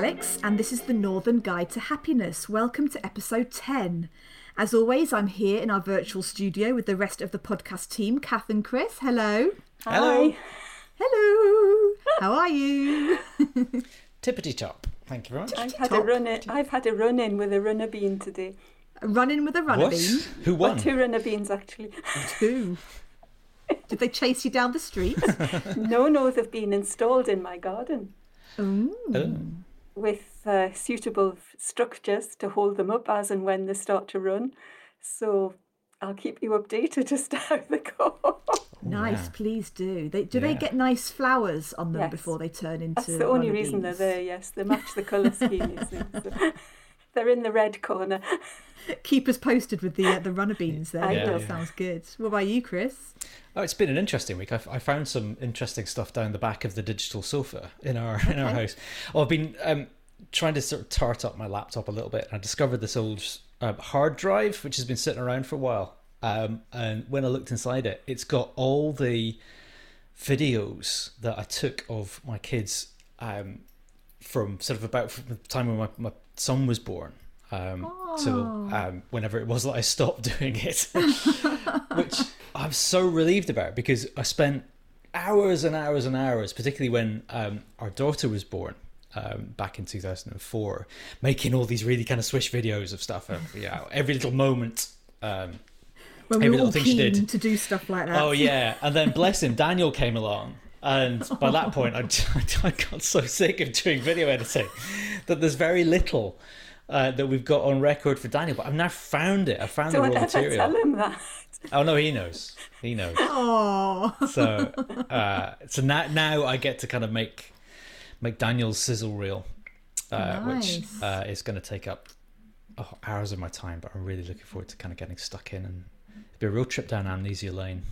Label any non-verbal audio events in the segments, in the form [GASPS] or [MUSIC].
Alex, and this is the Northern Guide to Happiness. Welcome to episode 10. As always, I'm here in our virtual studio with the rest of the podcast team, Kath and Chris. Hello. Hello. Hello. How are you? [LAUGHS] Tippity top. Thank you very much. I've had a run in. I've had a run in with a runner bean today. A run in with a runner What? bean. Who Well, won? two runner beans actually. [LAUGHS] Two. Did they chase you down the street? [LAUGHS] no, no, they've been installed in my garden Ooh. Oh. With uh, suitable structures to hold them up as and when they start to run. So I'll keep you updated [LAUGHS] as to how they go. Nice, yeah. please do. They do they get nice flowers on them Yes. before they turn into That's the only runner reason they're there. Yes, they match the colour scheme. You see. So [LAUGHS] they're in the red corner. Keep us posted with the uh, the runner beans there. I that will. sounds good. What about you, Chris? Oh, it's been an interesting week. I, I found some interesting stuff down the back of the digital sofa in our in our house. Oh, I've been um, trying to sort of tart up my laptop a little bit. I discovered this old um, hard drive which has been sitting around for a while. Um, and when I looked inside it, it's got all the videos that I took of my kids um, from sort of about from the time when my, my son was born. Um, so um, whenever it was that I stopped [LAUGHS] doing it, [LAUGHS] which I'm so relieved about because I spent hours and hours and hours, particularly when um, our daughter was born um, back in 2004, making all these really kind of swish videos of stuff. You know, every little moment. Um, When we Every were little thing she did. to do stuff like that. oh yeah, and then bless him, Daniel came along. And by that point, I, [LAUGHS] I got so sick of doing video editing that there's very little uh, that we've got on record for Daniel. But I've now found it. I found the Don't raw material. tell him that. Oh no, he knows. He knows. Oh, So, uh, so now now I get to kind of make make Daniel's sizzle reel, uh, which Nice. uh, is going to take up oh, hours of my time. But I'm really looking forward to kind of getting stuck in and it'll be a real trip down amnesia lane.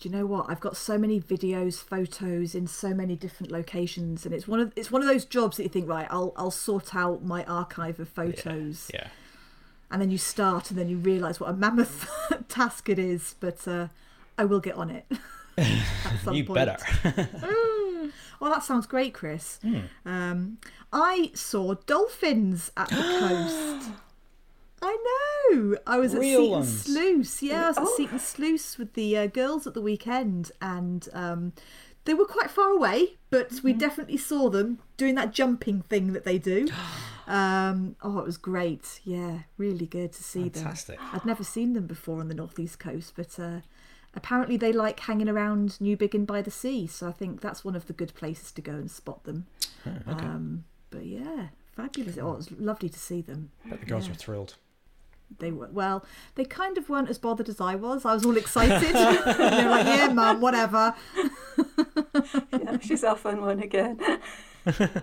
Do you know what? I've got so many videos, photos in so many different locations, and it's one of it's one of those jobs that you think, right, I'll I'll sort out my archive of photos, Yeah. and then you start, and then you realise what a mammoth [LAUGHS] task it is. But uh, I will get on it. [LAUGHS] at some [LAUGHS] You point. better. Well, that sounds great, Chris. Hmm. Um, I saw dolphins at the [GASPS] coast. I know. I was at Seaton ones? Sluice. Yeah, I was at Oh. Seaton Sluice with the uh, girls at the weekend, and um, they were quite far away, but Mm-hmm. we definitely saw them doing that jumping thing that they do. [GASPS] Um, oh, it was great. Yeah, really good to see them. Fantastic. them. I'd never seen them before on the northeast coast, but uh, apparently they like hanging around Newbiggin by the sea. So I think that's one of the good places to go and spot them. okay. Um, but yeah, fabulous. Oh, it was lovely to see them. Bet the girls yeah. were thrilled. They were well. They kind of weren't as bothered as I was. I was all excited. [LAUGHS] they were like, "Yeah, mum, whatever." Yeah, she's off on one again. [LAUGHS]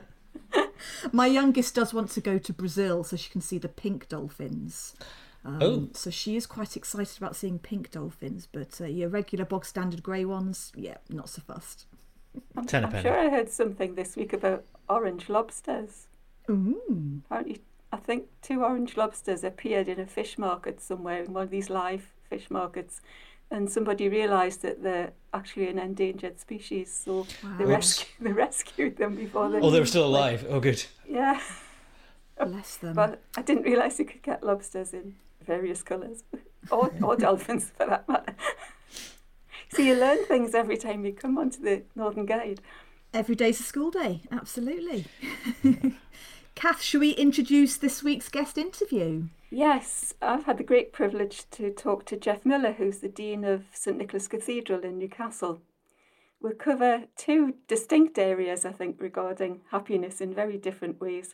My youngest does want to go to Brazil so she can see the pink dolphins. Um, Oh. So she is quite excited about seeing pink dolphins, but uh, yeah, regular bog standard grey ones, yeah, not so fussed. I'm, Ten a I'm sure I heard something this week about orange lobsters. Ooh. Apparently, I think two orange lobsters appeared in a fish market somewhere, in one of these live fish markets, and somebody realised that they're actually an endangered species, so they, Wow. rescue, they rescued them before they. Oh, they were still alive. Oh, good. Yeah, Bless them. but I didn't realise you could get lobsters in various colours, [LAUGHS] or, or dolphins for that matter. [LAUGHS] So you learn things every time you come onto the Northern Guide. Every day's a school day, absolutely. [LAUGHS] Kath, shall we introduce this week's guest interview? Yes, I've had the great privilege to talk to Geoff Miller, who's the Dean of St Nicholas Cathedral in Newcastle. We'll cover two distinct areas, I think, regarding happiness in very different ways.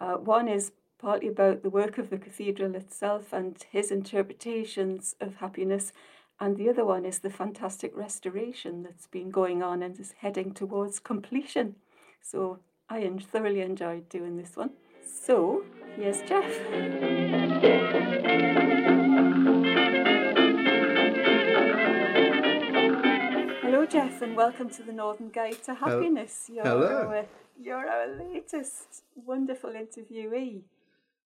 Uh, one is partly about the work of the cathedral itself and his interpretations of happiness, and the other one is the fantastic restoration that's been going on and is heading towards completion. So I thoroughly enjoyed doing this one. So here's Geoff. Hello, Geoff, and welcome to the Northern Guide to Happiness. You're Hello. Uh, our, you're our latest wonderful interviewee,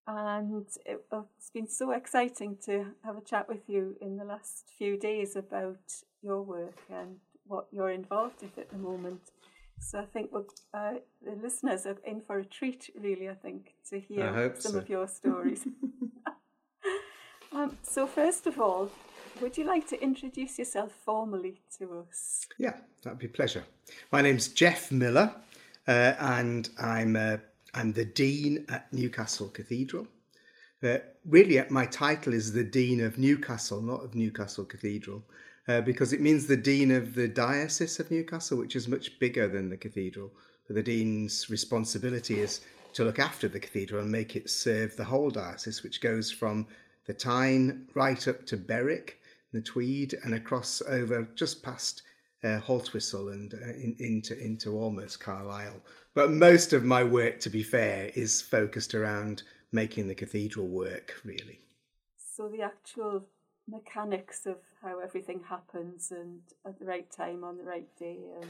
and it, oh, it's been so exciting to have a chat with you in the last few days about your work and what you're involved with at the moment. So I think uh, the listeners are in for a treat, really, I think, to hear some so. of your stories. [LAUGHS] [LAUGHS] um, so, first of all, would you like to introduce yourself formally to us? Yeah, that'd be a pleasure. My name's Geoff Miller, uh, and I'm uh, I'm the dean at Newcastle Cathedral. Uh, really, uh, my title is the dean of Newcastle, not of Newcastle Cathedral, uh, because it means the dean of the diocese of Newcastle, which is much bigger than the cathedral. The dean's responsibility is to look after the cathedral and make it serve the whole diocese, which goes from the Tyne right up to Berwick the Tweed and across over just past uh, Haltwhistle and uh, in, into into almost Carlisle. But most of my work, to be fair, is focused around making the cathedral work. Really. So the actual mechanics of how everything happens and at the right time on the right day and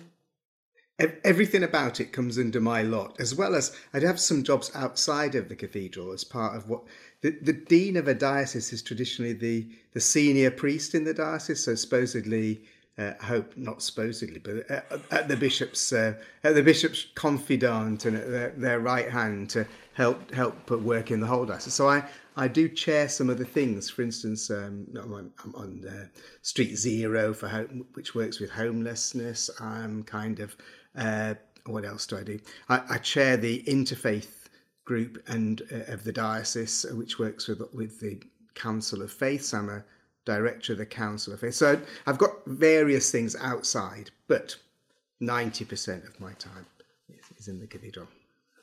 everything about it comes under my lot, as well as I'd have some jobs outside of the cathedral as part of what the, the dean of a diocese is traditionally the, the senior priest in the diocese. So supposedly, uh, hope not supposedly, but at, at the bishop's uh, at the bishop's confidant and at their, their right hand to help help put work in the whole diocese. So I I do chair some of the things. For instance, um, I'm, I'm on uh, Street Zero for home, which works with homelessness. I'm kind of uh, what else do I do? I, I chair the interfaith group and uh, of the diocese, which works with with the Council of Faith. So I'm a director of the Council of Faith. So I've got various things outside, but ninety percent of my time is, in the cathedral.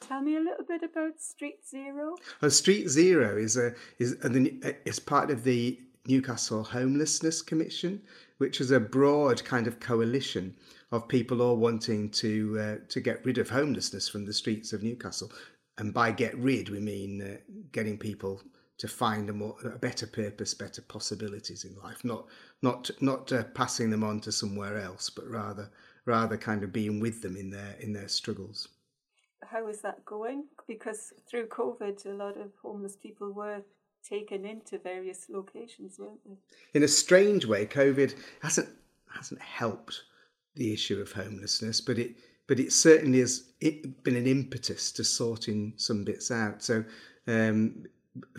Tell me a little bit about Street Zero. Oh, Street Zero is a is a, is part of the Newcastle Homelessness Commission, which is a broad kind of coalition of people all wanting to uh, to get rid of homelessness from the streets of Newcastle. And by get rid, we mean uh, getting people to find a more a better purpose, better possibilities in life. Not not not uh, passing them on to somewhere else, but rather rather kind of being with them in their in their struggles. How is that going? Because through COVID, a lot of homeless people were taken into various locations, weren't they? In a strange way, COVID hasn't hasn't helped the issue of homelessness, but it but it certainly has it been an impetus to sorting some bits out. So um,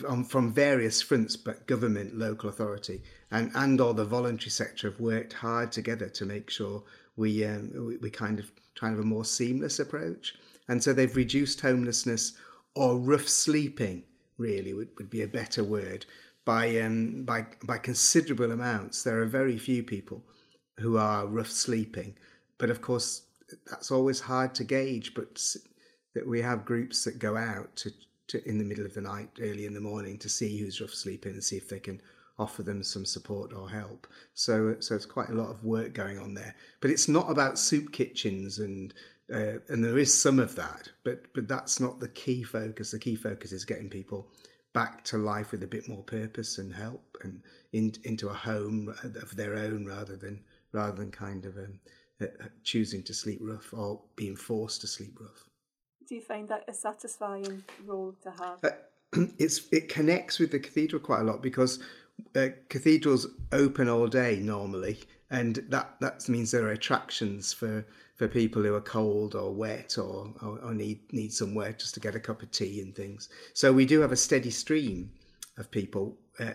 on, from various fronts, but government, local authority, and and all the voluntary sector have worked hard together to make sure we um, we, we kind of try have a more seamless approach. And so they've reduced homelessness or rough sleeping, really would, would be a better word, by um, by by considerable amounts. There are very few people who are rough sleeping. But of course, that's always hard to gauge. But that we have groups that go out to, to in the middle of the night, early in the morning, to see who's rough sleeping and see if they can offer them some support or help. So, so it's quite a lot of work going on there. But it's not about soup kitchens and uh, and there is some of that, but but that's not the key focus. The key focus is getting people back to life with a bit more purpose and help and in, into a home of their own rather than rather than kind of um, uh, uh, choosing to sleep rough or being forced to sleep rough. Do you find that a satisfying role to have? Uh, [CLEARS THROAT] it's it connects with the cathedral quite a lot because uh, cathedrals open all day normally, and that that means there are attractions for for people who are cold or wet or, or, or need need somewhere just to get a cup of tea and things. So we do have a steady stream of people uh,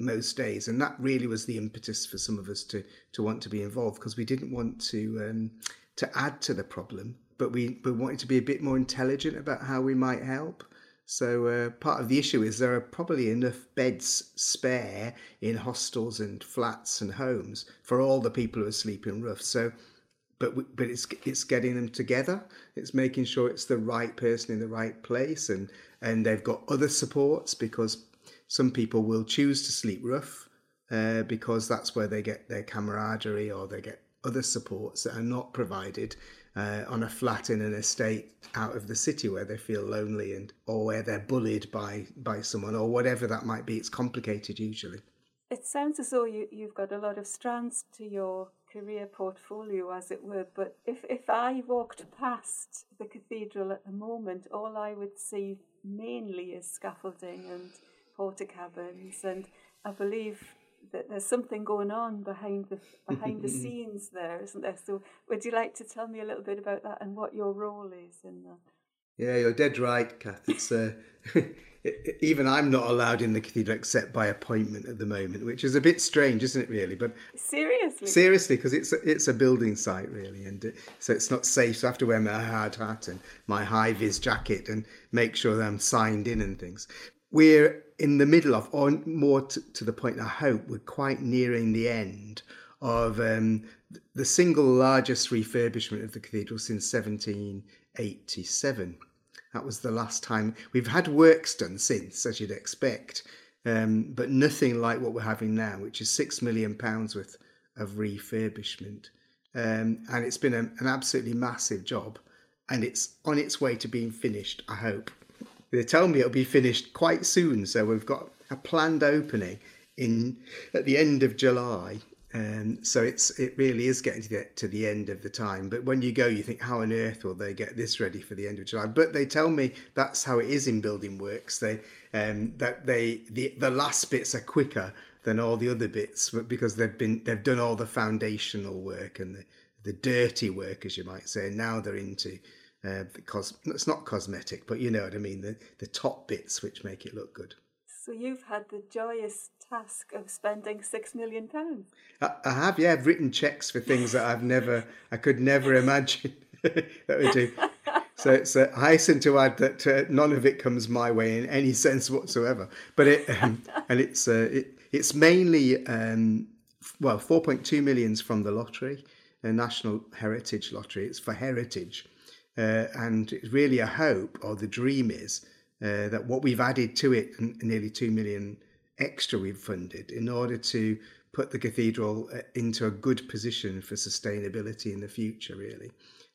most days, and that really was the impetus for some of us to to want to be involved because we didn't want to um, to add to the problem, but we we wanted to be a bit more intelligent about how we might help. So uh, part of the issue is there are probably enough beds spare in hostels and flats and homes for all the people who are sleeping rough. So, but but it's it's getting them together. It's making sure it's the right person in the right place, and and they've got other supports because some people will choose to sleep rough uh, because that's where they get their camaraderie or they get other supports that are not provided uh, on a flat in an estate out of the city where they feel lonely and or where they're bullied by by someone or whatever that might be. It's complicated usually. It sounds as though you, you've got a lot of strands to your career portfolio, as it were. But if, if I walked past the cathedral at the moment, all I would see mainly is scaffolding and Portakabins. and I believe that there's something going on behind the behind the [LAUGHS] scenes there, isn't there? So, would you like to tell me a little bit about that and what your role is in that? Yeah, you're dead right, Kath. It's uh, [LAUGHS] even I'm not allowed in the cathedral except by appointment at the moment, which is a bit strange, isn't it? Really, but seriously, seriously, because it's a, it's a building site really, and uh, so it's not safe. So I have to wear my hard hat and my high vis jacket and make sure that I'm signed in and things. We're in the middle of, or more to, to the point, I hope we're quite nearing the end of um, the single largest refurbishment of the cathedral since 1787 that was the last time. We've had works done since, as you'd expect, um, but nothing like what we're having now, which is six million pounds worth of refurbishment. Um, and it's been a, an absolutely massive job, and it's on its way to being finished. I hope they tell me it'll be finished quite soon. So we've got a planned opening in at the end of July, um, so it's it really is getting to the to the end of the time. But when you go, you think, how on earth will they get this ready for the end of July? But they tell me that's how it is in building works. They um, that they the the last bits are quicker than all the other bits but because they've been they've done all the foundational work and the the dirty work, as you might say. And now they're into uh, the cos. It's not cosmetic, but you know what I mean. The the top bits which make it look good. So you've had the joyous task of spending six million pounds. I, I have, yeah. I've written checks for things that I've never, I could never imagine [LAUGHS] that we do. So it's uh, I hasten to add that uh, none of it comes my way in any [LAUGHS] sense whatsoever. But it um, and it's uh, it, it's mainly um, well, four point two millions from the lottery, a national heritage lottery. It's for heritage, uh, and it's really a hope or the dream is uh, that what we've added to it, nearly 2 million extra we've funded, in order to put the cathedral uh, into a good position for sustainability in the future, really.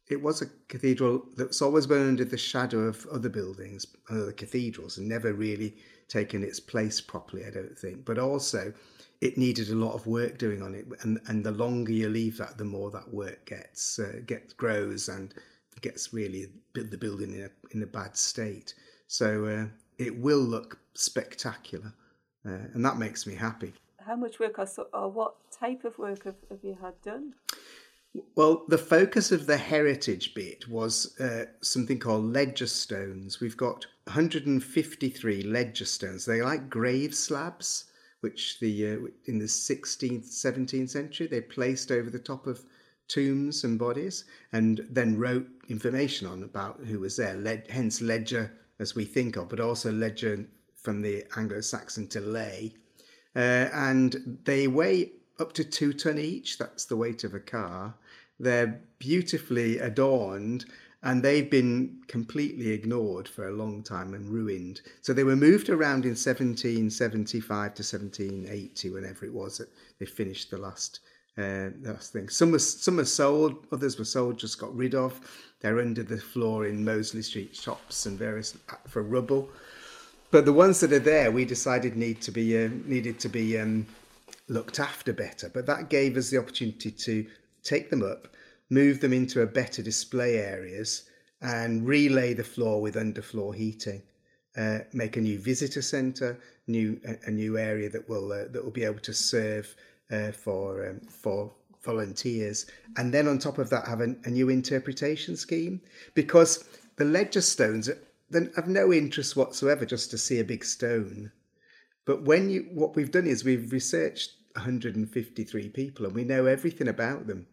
It was a cathedral that's always been under the shadow of other buildings, other cathedrals, and never really taken its place properly, I don't think. But also, it needed a lot of work doing on it, and and the longer you leave that, the more that work gets uh, gets grows and gets really the building in a in a bad state. So uh, it will look spectacular, uh, and that makes me happy. How much work or, or what type of work have, have, you had done? Well, the focus of the heritage bit was uh, something called ledger stones. We've got 153 ledger stones. They're like grave slabs, which the uh, in the 16th, 17th century they placed over the top of tombs and bodies, and then wrote information on about who was there. Led, hence ledger as we think of, but also ledger from the Anglo-Saxon to lay. Uh, and they weigh up to two ton each. That's the weight of a car. They're beautifully adorned and they've been completely ignored for a long time and ruined. So they were moved around in 1775 to 1780, whenever it was that they finished the last uh, last thing. Some were some were sold, others were sold, just got rid of. They're under the floor in Mosley Street shops and various uh, for rubble. But the ones that are there, we decided need to be uh, needed to be um, looked after better. But that gave us the opportunity to take them up, move them into a better display areas, and relay the floor with underfloor heating. Uh, make a new visitor centre, new a, a, new area that will uh, that will be able to serve uh, for um, for volunteers, and then on top of that have a, a new interpretation scheme because the ledger stones then have no interest whatsoever just to see a big stone. But when you what we've done is we've researched 153 people and we know everything about them.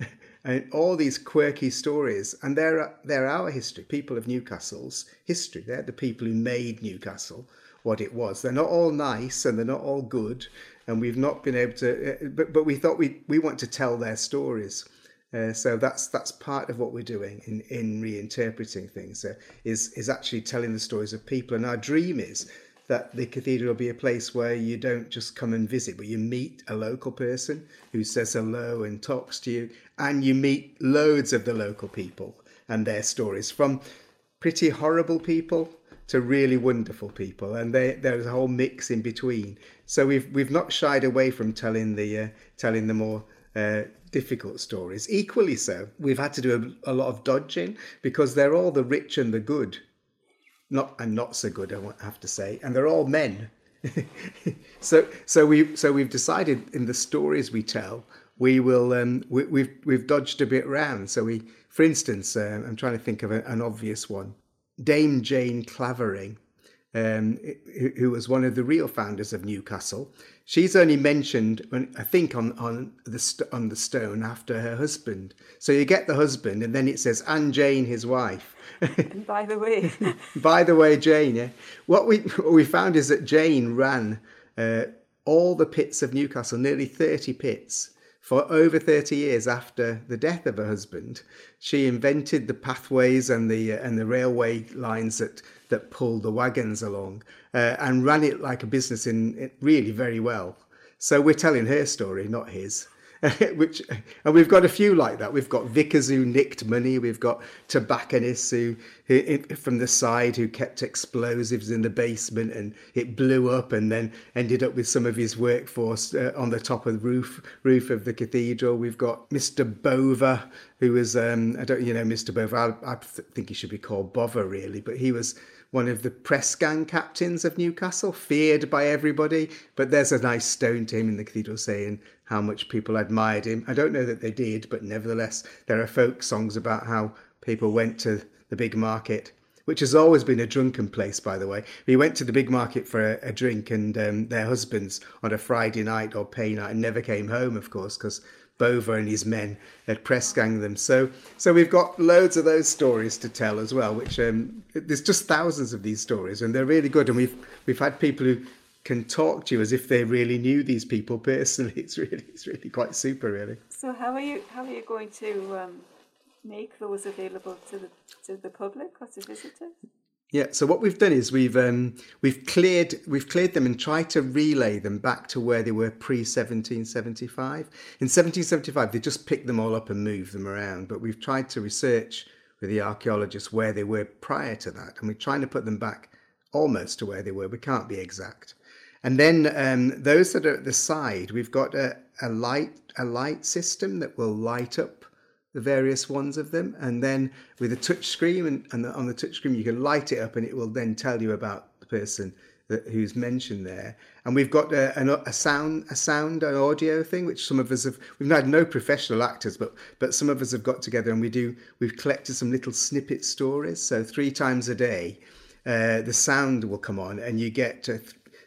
[LAUGHS] and all these quirky stories and they're they're our history people of newcastle's history they're the people who made newcastle what it was they're not all nice and they're not all good and we've not been able to. Uh, but but we thought we we want to tell their stories. Uh, so that's that's part of what we're doing in in reinterpreting things. Uh, is is actually telling the stories of people, and our dream is that the cathedral will be a place where you don't just come and visit, but you meet a local person who says hello and talks to you, and you meet loads of the local people and their stories from pretty horrible people to really wonderful people, and they, there's a whole mix in between. So we've we've not shied away from telling the uh, telling the more uh, difficult stories. Equally so, we've had to do a, a, lot of dodging because they're all the rich and the good, not and not so good. I have to say, and they're all men. [LAUGHS] so so we so we've decided in the stories we tell we will um, we, have we've, we've dodged a bit round. So we, for instance, uh, I'm trying to think of a, an obvious one. Dame Jane Clavering, um, who, who, was one of the real founders of Newcastle. She's only mentioned, I think, on on the on the stone after her husband. So you get the husband, and then it says and Jane, his wife. and by the way, [LAUGHS] by the way, Jane. Yeah, what we what we found is that Jane ran uh, all the pits of Newcastle, nearly thirty pits for over 30 years after the death of her husband, she invented the pathways and the uh, and the railway lines that that pulled the wagons along, uh, and ran it like a business in really very well. So we're telling her story, not his. [LAUGHS] which and we've got a few like that. We've got vicars who nicked money. We've got tobacconists who, who, from the side who kept explosives in the basement and it blew up and then ended up with some of his workforce uh, on the top of the roof roof of the cathedral. We've got Mr. Bover who was um, I don't you know Mr. Bover. I, I think he should be called Bover really, but he was one of the press gang captains of Newcastle, feared by everybody. But there's a nice stone to him in the cathedral saying how much people admired him. I don't know that they did, but nevertheless, there are folk songs about how people went to the big market, which has always been a drunken place, by the way. We went to the big market for a, a drink, and um, their husbands on a Friday night or pay night and never came home, of course, because Bover and his men had press gang them. So, so we've got loads of those stories to tell as well. Which um, there's just thousands of these stories, and they're really good. And we've we've had people who can talk to you as if they really knew these people personally. [LAUGHS] It's really it's really quite super, really. So, how are you how are you going to um, make those available to the to the public or to visitors? Yeah, so what we've done is we've um, we've cleared we've cleared them and tried to relay them back to where they were pre 1775. In 1775, they just picked them all up and moved them around, but we've tried to research with the archaeologists where they were prior to that, and we're trying to put them back almost to where they were. We can't be exact. And then um, those that are at the side, we've got a, a light a light system that will light up the various ones of them. And then with a touch screen, and, and on the touch screen, you can light it up and it will then tell you about the person that, who's mentioned there. And we've got a, a, a, sound, a sound, an audio thing, which some of us have. We've had no professional actors, but but some of us have got together and we do. We've collected some little snippet stories. So three times a day, uh, the sound will come on, and you get uh,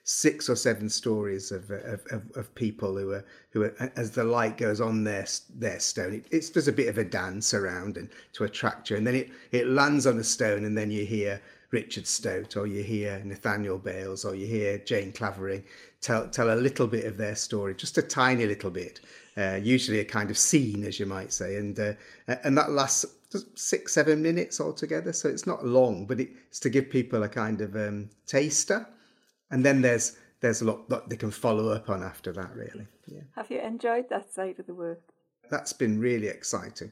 six or seven stories of, of, of, of, people who are who are, as the light goes on their their stone it, it's just a bit of a dance around and to attract you. And then it it lands on a stone and then you hear Richard Stote or you hear Nathaniel Bales or you hear Jane Clavering tell tell a little bit of their story just a tiny little bit uh, usually a kind of scene as you might say. And uh, and that lasts six seven minutes altogether. So it's not long but it's to give people a kind of um, taster and then there's there's a lot that they can follow up on after that really. Yeah. have you enjoyed that side of the work? That's been really exciting.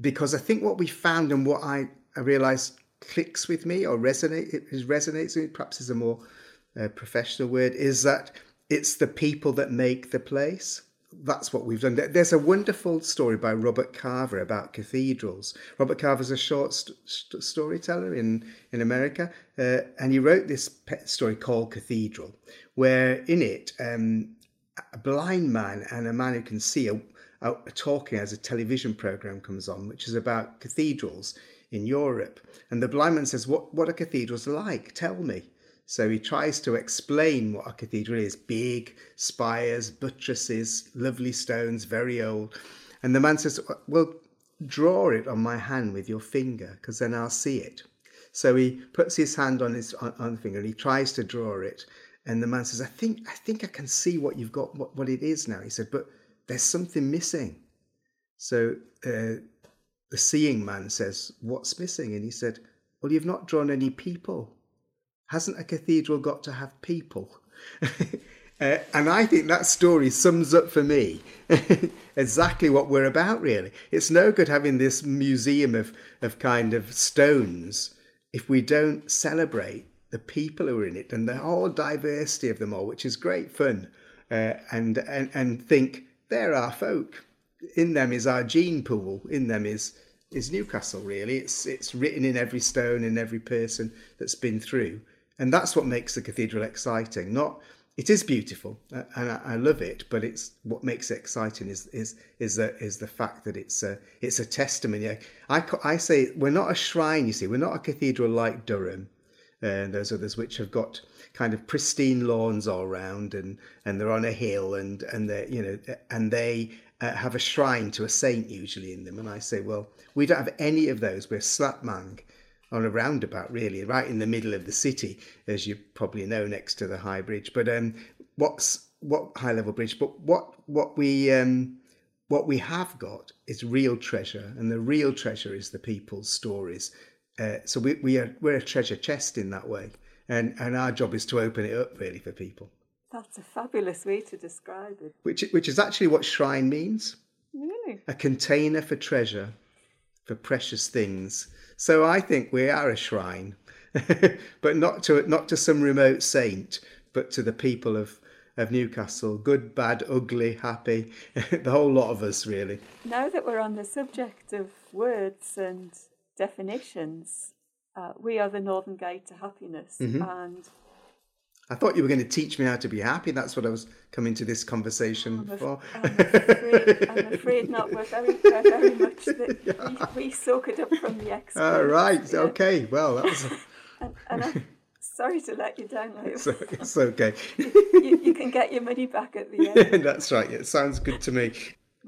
Because i think what we found and what i, I realized clicks with me or resonate it resonates with me perhaps is a more uh, professional word is that it's the people that make the place that's what we've done. There's a wonderful story by Robert Carver about cathedrals. Robert Carver's a short st- storyteller in, in America, uh, and he wrote this story called Cathedral, where in it, um, a blind man and a man who can see are, are talking as a television program comes on, which is about cathedrals in Europe. And the blind man says, What, what are cathedrals like? Tell me. So he tries to explain what a cathedral is big spires, buttresses, lovely stones, very old. And the man says, Well, draw it on my hand with your finger, because then I'll see it. So he puts his hand on his on, on, the finger and he tries to draw it. And the man says, I think I think I can see what you've got, what, what it is now. He said, But there's something missing. So uh, the seeing man says, What's missing? And he said, Well, you've not drawn any people hasn't a cathedral got to have people? [LAUGHS] uh, and I think that story sums up for me [LAUGHS] exactly what we're about, really. It's no good having this museum of, of kind of stones if we don't celebrate the people who are in it and the whole diversity of them all, which is great fun. Uh, and, and, and think, they're our folk. In them is our gene pool. In them is is Newcastle really. It's it's written in every stone in every person that's been through. And that's what makes the cathedral exciting, not it is beautiful uh, and I, I, love it. But it's what makes it exciting is is is the is the fact that it's a it's a testimony. I I say we're not a shrine. You see, we're not a cathedral like Durham and those others which have got kind of pristine lawns all around and and they're on a hill and and they you know and they uh, have a shrine to a saint usually in them and i say well we don't have any of those we're slap slapmang on a roundabout really right in the middle of the city as you probably know next to the high bridge but um what's what high level bridge but what what we um what we have got is real treasure and the real treasure is the people's stories uh, so we, we are we're a treasure chest in that way, and and our job is to open it up really for people. That's a fabulous way to describe it. Which which is actually what shrine means. Really, a container for treasure, for precious things. So I think we are a shrine, [LAUGHS] but not to not to some remote saint, but to the people of of Newcastle, good, bad, ugly, happy, [LAUGHS] the whole lot of us, really. Now that we're on the subject of words and definitions, uh, we are the Northern Guide to Happiness. Mm-hmm. And I thought you were going to teach me how to be happy. That's what I was coming to this conversation I'm for. I'm afraid, I'm afraid not. We're very, we're very much that yeah. [LAUGHS] we, we, soak it up from the experts. All right. Yeah. Okay. Well, that was. [LAUGHS] and, and I, sorry to let you down. Like, it's, it's okay. [LAUGHS] you, you, can get your money back at the end. That's right. It sounds good to me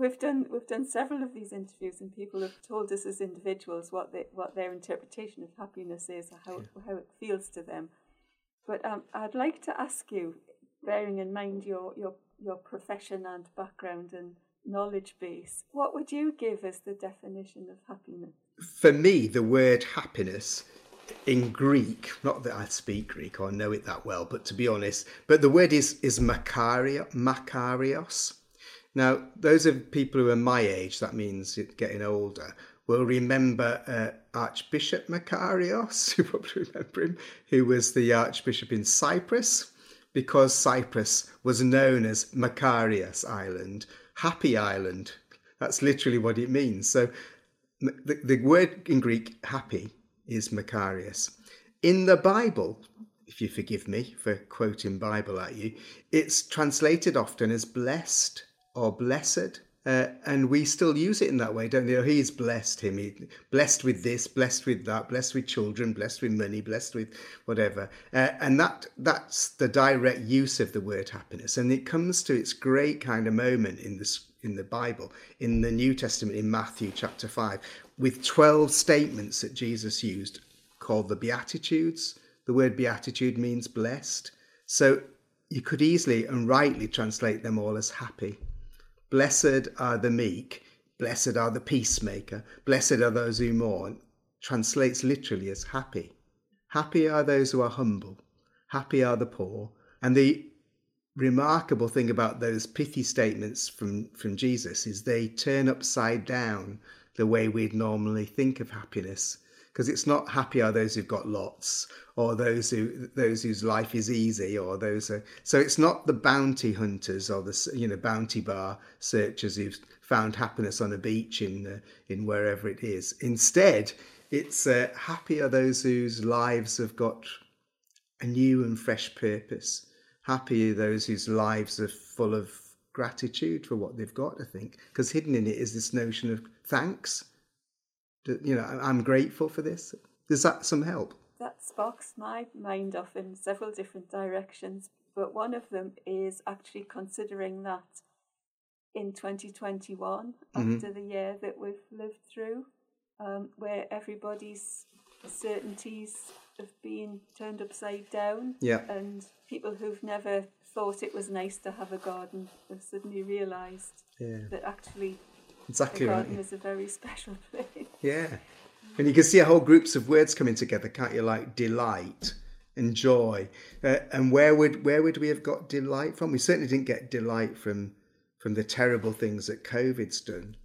we've done we've done several of these interviews, and people have told us as individuals what they, what their interpretation of happiness is, or how yeah. how it feels to them. But um, I'd like to ask you, bearing in mind your your your profession and background and knowledge base, what would you give as the definition of happiness? For me, the word happiness in Greek, not that I speak Greek or know it that well, but to be honest, but the word is is makario, makarios, now, those of people who are my age, that means getting older, will remember uh, Archbishop Makarios, [LAUGHS] you probably remember him, who was the Archbishop in Cyprus, because Cyprus was known as Makarios Island, Happy Island. That's literally what it means. So the, the word in Greek, happy, is Makarios. In the Bible, if you forgive me for quoting Bible at you, it's translated often as blessed or blessed. Uh, and we still use it in that way, don't we? He's blessed him. He, blessed with this, blessed with that, blessed with children, blessed with money, blessed with whatever. Uh, and that that's the direct use of the word happiness. And it comes to its great kind of moment in this in the Bible, in the New Testament, in Matthew chapter five, with twelve statements that Jesus used called the Beatitudes. The word beatitude means blessed. So you could easily and rightly translate them all as happy. Blessed are the meek, blessed are the peacemaker, blessed are those who mourn, translates literally as happy. Happy are those who are humble, happy are the poor. And the remarkable thing about those pithy statements from, from Jesus is they turn upside down the way we'd normally think of happiness because it's not happy are those who've got lots or those who those whose life is easy or those are, so it's not the bounty hunters or the you know bounty bar searchers who've found happiness on a beach in in wherever it is. Instead it's uh, happy are those whose lives have got a new and fresh purpose. Happy are those whose lives are full of gratitude for what they've got i think. Because hidden in it is this notion of thanks you know, I'm grateful for this. Does that some help? That sparks my mind off in several different directions, but one of them is actually considering that in 2021, mm-hmm. after the year that we've lived through, um, where everybody's certainties have been turned upside down, yeah. and people who've never thought it was nice to have a garden have suddenly realised yeah. that actually Exactly the garden right. is a very special place. [LAUGHS] Yeah. And you can see whole groups of words coming together, can't you? Like delight and joy. Uh, and where would where would we have got delight from? We certainly didn't get delight from from the terrible things that COVID's done,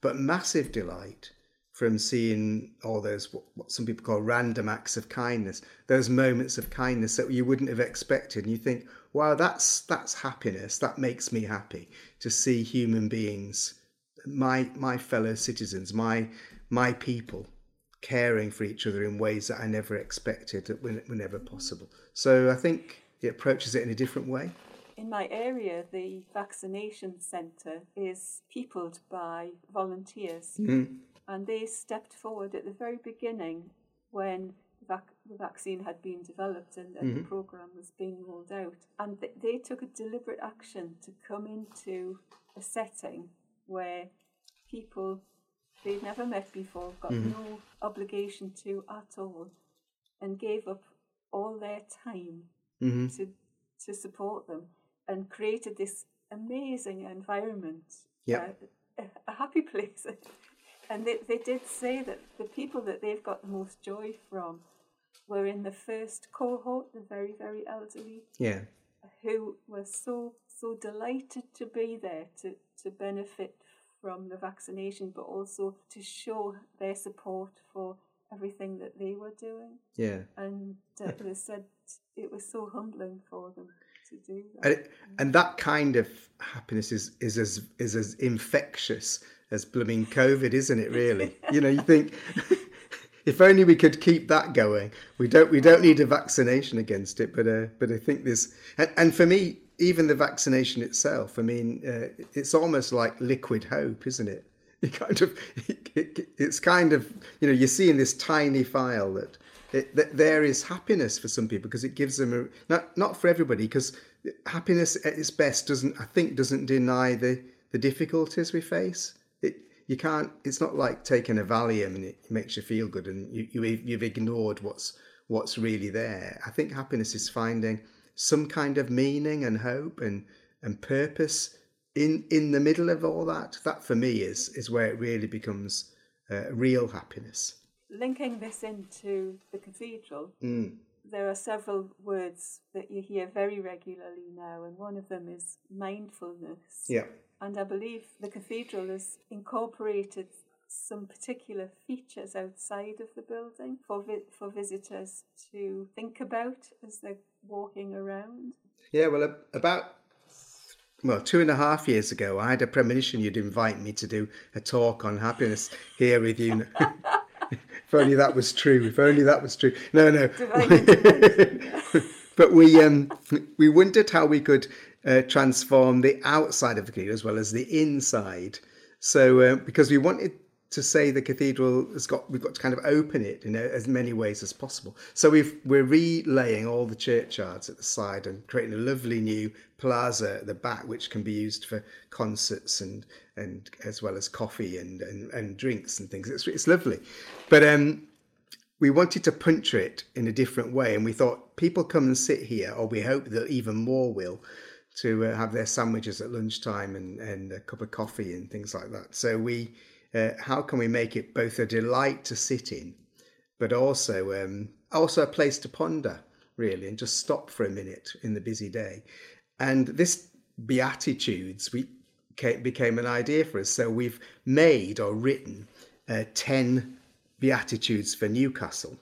but massive delight from seeing all those what, what some people call random acts of kindness, those moments of kindness that you wouldn't have expected. And you think, wow, that's that's happiness. That makes me happy to see human beings my my fellow citizens, my my people, caring for each other in ways that I never expected that were, were never possible. So I think it approaches it in a different way. In my area, the vaccination centre is peopled by volunteers, Mm. and they stepped forward at the very beginning when the, vac- the vaccine had been developed and, and the programme was being rolled out. And th- they took a deliberate action to come into a setting where people they'd never met before, got no obligation to at all, and gave up all their time Mm-hmm. to to support them and created this amazing environment, Yep. uh, a, a happy [LAUGHS] place. and they, they did say that the people that they've got the most joy from were in the first cohort, the very, very elderly, Yeah. who were so so delighted to be there to, to benefit from the vaccination, but also to show their support for everything that they were doing. Yeah. And uh, they said it was so humbling for them to do that. And, and that kind of happiness is, is as is as infectious as blooming COVID, isn't it? Really, [LAUGHS] you know, you think [LAUGHS] if only we could keep that going. We don't we don't need a vaccination against it, but uh, but I think this. and, and for me, even the vaccination itself. I mean, uh, it's almost like liquid hope, isn't it? [LAUGHS] You kind of it, [LAUGHS] it's kind of you know you see in this tiny file that. It, that there is happiness for some people because it gives them a not not for everybody because happiness at its best doesn't I think doesn't deny the the difficulties we face. It you can't. It's not like taking a Valium and it makes you feel good and you, you you've ignored what's what's really there. I think happiness is finding some kind of meaning and hope and and purpose in in the middle of all that. That for me is is where it really becomes uh, real happiness. Linking this into the cathedral, Mm. there are several words that you hear very regularly now, and one of them is mindfulness. Yeah. And I believe the cathedral has incorporated some particular features outside of the building for vi- for visitors to think about as they're walking around. Yeah, well, about well two and a half years ago, I had a premonition you'd invite me to do a talk on happiness here with you. [LAUGHS] if only that was true. If only that was true. No, no. [LAUGHS] but we um we wondered how we could uh, transform the outside of the cathedral as well as the inside. So uh, because we wanted to say the cathedral has got we've got to kind of open it in as many ways as possible. So we've we're relaying all the churchyards at the side and creating a lovely new plaza at the back, which can be used for concerts and and as well as coffee and and, and drinks and things. It's it's lovely, but um we wanted to puncture it in a different way, and we thought people come and sit here, or we hope that even more will, to uh, have their sandwiches at lunchtime and, and a cup of coffee and things like that. So we, uh, how can we make it both a delight to sit in, but also um, also a place to ponder really, and just stop for a minute in the busy day. And this beatitudes we ca- became an idea for us. So we've made or written uh, ten beatitudes for Newcastle,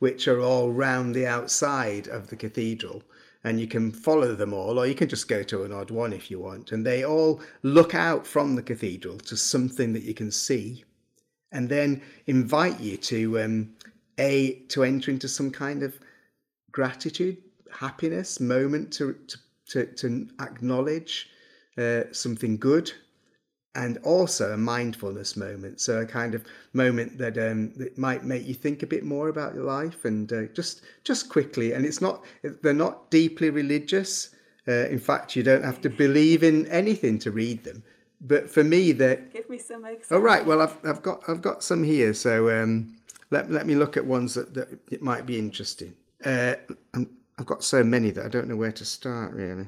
which are all round the outside of the cathedral. And you can follow them all, or you can just go to an odd one if you want. And they all look out from the cathedral to something that you can see, and then invite you to um, a to enter into some kind of gratitude, happiness moment to to to, to acknowledge uh, something good and also a mindfulness moment. So a kind of moment that um, that might make you think a bit more about your life and uh, just just quickly. And it's not they're not deeply religious. Uh, in fact, you don't have to believe in anything to read them. But for me, they're Give me some examples. oh right. Well, I've I've got I've got some here. So um, let let me look at ones that, that it might be interesting. Uh, and I've got so many that I don't know where to start really.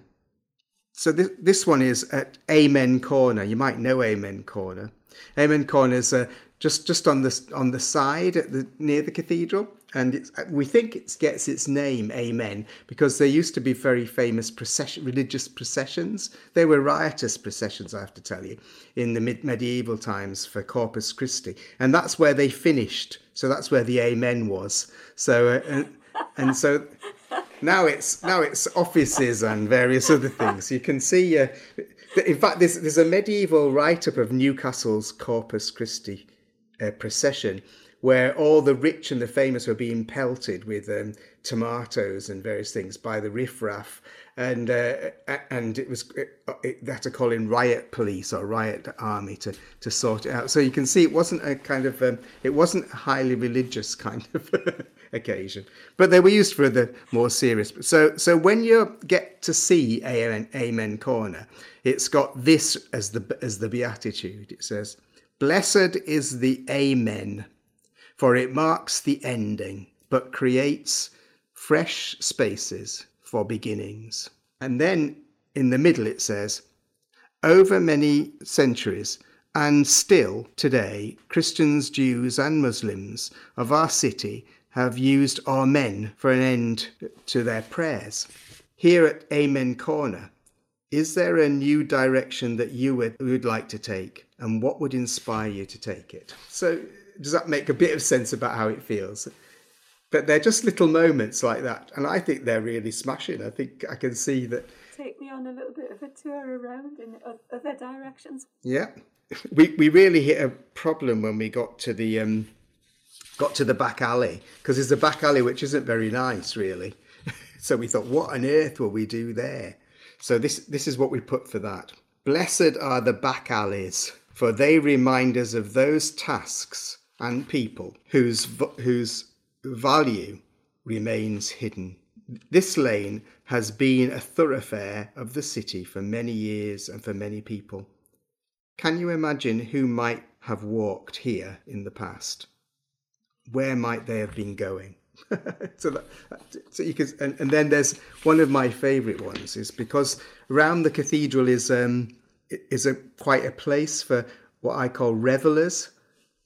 So this one is at Amen Corner. You might know Amen Corner. Amen Corner is uh, just just on the on the side at the near the cathedral, and it's, we think it gets its name Amen because there used to be very famous procession religious processions. They were riotous processions, I have to tell you, in the mid medieval times for Corpus Christi, and that's where they finished. So that's where the Amen was. So uh, and, and so now it's now it's offices and various other things. You can see. Uh, in fact, there's there's a medieval write-up of Newcastle's Corpus Christi uh, procession, where all the rich and the famous were being pelted with um, tomatoes and various things by the riffraff, and uh, and it was it, it, they had to call in riot police or riot army to to sort it out. So you can see it wasn't a kind of um, it wasn't a highly religious [LAUGHS] kind of occasion, but they were used for the more serious. So so when you get to see Amen, Amen Corner, it's got this as the as the beatitude. It says, "Blessed is the Amen." For it marks the ending, but creates fresh spaces for beginnings. And then in the middle it says, over many centuries and still today, Christians, Jews, and Muslims of our city have used Amen for an end to their prayers. Here at Amen Corner, is there a new direction that you would, would like to take, and what would inspire you to take it? So, does that make a bit of sense about how it feels? But they're just little moments like that, and I think they're really smashing. I think I can see that. Take me on a little bit of a tour around in other directions. Yeah, we we really hit a problem when we got to the um, got to the back alley because there's a back alley which isn't very nice, really. [LAUGHS] so we thought, what on earth will we do there? So this this is what we put for that. Blessed are the back alleys, for they remind us of those tasks and people whose whose value remains hidden. This lane has been a thoroughfare of the city for many years and for many people. Can you imagine who might have walked here in the past? Where might they have been going? [LAUGHS] so, that, so you can, and, and, then there's one of my favourite ones is because around the cathedral is um, is a quite a place for what I call revelers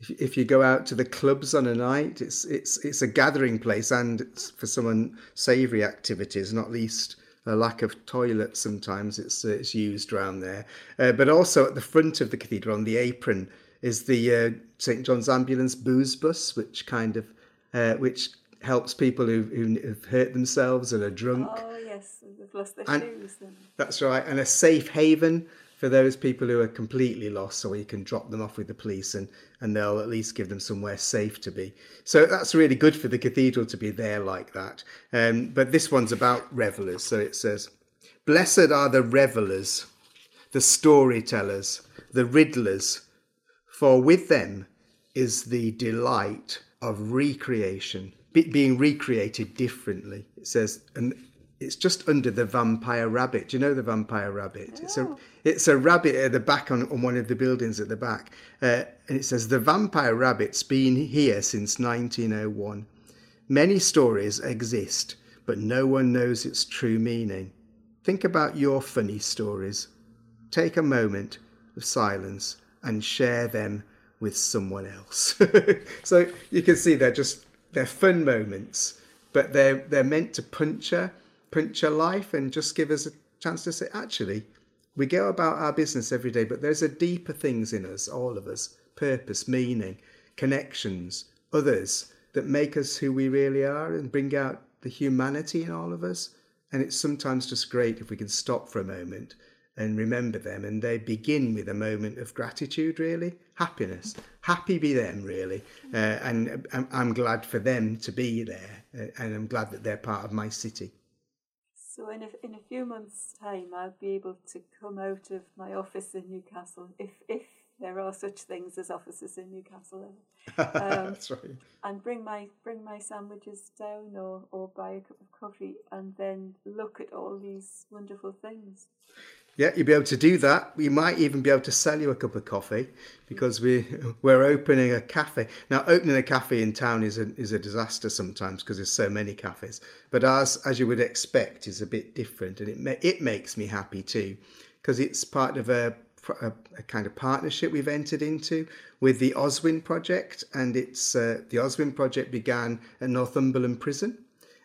if, if you go out to the clubs on a night, it's it's it's a gathering place and for some unsavoury activities, not least a lack of toilets. Sometimes it's uh, it's used around there, uh, but also at the front of the cathedral on the apron is the uh, St John's Ambulance booze bus, which kind of uh, which helps people who who've hurt themselves and are drunk. Oh yes, they've lost their and, shoes. Then. That's right, and a safe haven for those people who are completely lost so you can drop them off with the police and, and they'll at least give them somewhere safe to be. So that's really good for the cathedral to be there like that. Um, but this one's about revelers. So it says, Blessed are the revelers, the storytellers, the riddlers, for with them is the delight of recreation, be, being recreated differently. It says, and it's just under the vampire rabbit. Do you know the vampire rabbit? Oh. It's a it's a rabbit at the back on, on one of the buildings at the back, uh, and it says the vampire rabbit's been here since 1901. Many stories exist, but no one knows its true meaning. Think about your funny stories. Take a moment of silence and share them with someone else. [LAUGHS] so you can see they're just they're fun moments, but they're they're meant to puncture puncture life and just give us a chance to say, actually, we go about our business every day, but there's a deeper things in us, all of us, purpose, meaning, connections, others that make us who we really are and bring out the humanity in all of us. And it's sometimes just great if we can stop for a moment and remember them. And they begin with a moment of gratitude, really, happiness. Happy be them, really. Uh, and I'm glad for them to be there. Uh, and I'm glad that they're part of my city. So in a, in a few months' time, I'll be able to come out of my office in Newcastle, if if there are such things as offices in Newcastle. [LAUGHS] Um, That's right. And bring my bring my sandwiches down, or or buy a cup of coffee, and then look at all these wonderful things. Yeah, you'll be able to do that. We might even be able to sell you a cup of coffee because we [LAUGHS] we're opening a cafe now. Opening a cafe in town is a is a disaster sometimes because there's so many cafes. But ours, as you would expect, is a bit different, and it it makes me happy too because it's part of a, a, a kind of partnership we've entered into with the Oswin project, and it's uh, the Oswin project began at Northumberland Prison,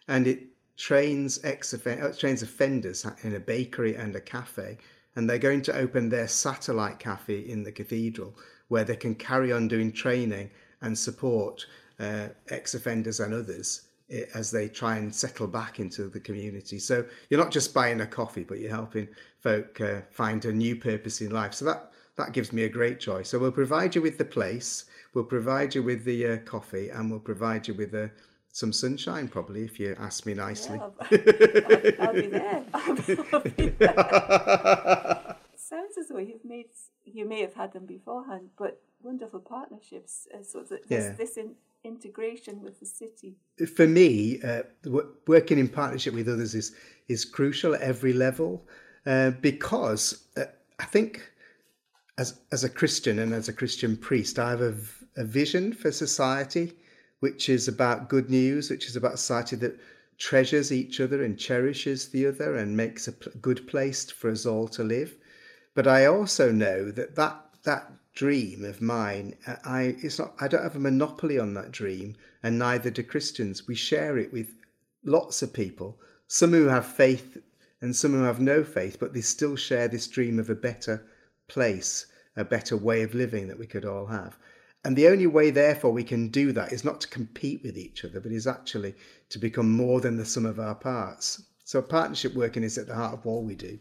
and it trains ex uh, trains offenders in a bakery and a cafe, and they're going to open their satellite cafe in the cathedral where they can carry on doing training and support uh, ex offenders and others as they try and settle back into the community. So you're not just buying a coffee, but you're helping folk uh, find a new purpose in life. So that that gives me a great joy. So we'll provide you with the place, we'll provide you with the uh, coffee, and we'll provide you with uh, some sunshine, probably, if you ask me nicely. Yeah, I'll, I'll, be there. I'll be there. [LAUGHS] [LAUGHS] [LAUGHS] Sounds as though you've made you may have had them beforehand, but wonderful partnerships. Uh, so that Yeah. this in, integration with the city. for me, uh, w- working in partnership with others is is crucial at every level uh, because uh, I think as as a Christian and as a Christian priest, I have a, v- a vision for society, which is about good news, which is about a society that treasures each other and cherishes the other and makes a good place for us all to live. But I also know that that that dream of mine, uh, I it's not. I don't have a monopoly on that dream, and neither do Christians. We share it with lots of people. Some who have faith and some who have no faith, but they still share this dream of a better place, a better way of living that we could all have. And the only way, therefore, we can do that is not to compete with each other, but is actually to become more than the sum of our parts. So, partnership working is at the heart of all we do.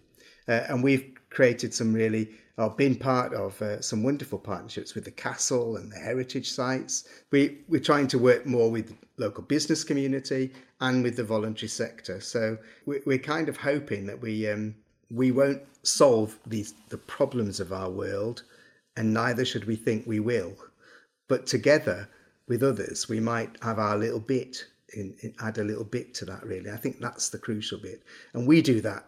Uh, and we've created some really, or been part of uh, some wonderful partnerships with the castle and the heritage sites. We, we're trying to work more with local business community and with the voluntary sector. So we, we're kind of hoping that we um, we won't solve these the problems of our world, and neither should we think we will. But together with others, we might have our little bit, in, in, add a little bit to that. Really, I think that's the crucial bit, and we do that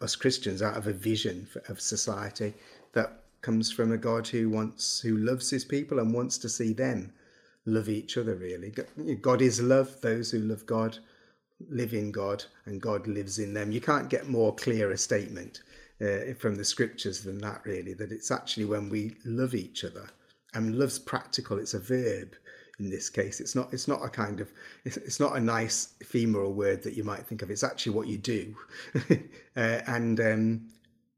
as Christians out of a vision for, of society that comes from a God who wants, who loves His people and wants to see them love each other. Really, God is love. Those who love God live in God, and God lives in them. You can't get more clear a statement uh, from the scriptures than that. Really, that it's actually when we love each other, and love's practical. It's a verb in this case. It's not. It's not a kind of. It's, it's not a nice ephemeral word that you might think of. It's actually what you do, [LAUGHS] uh, and um,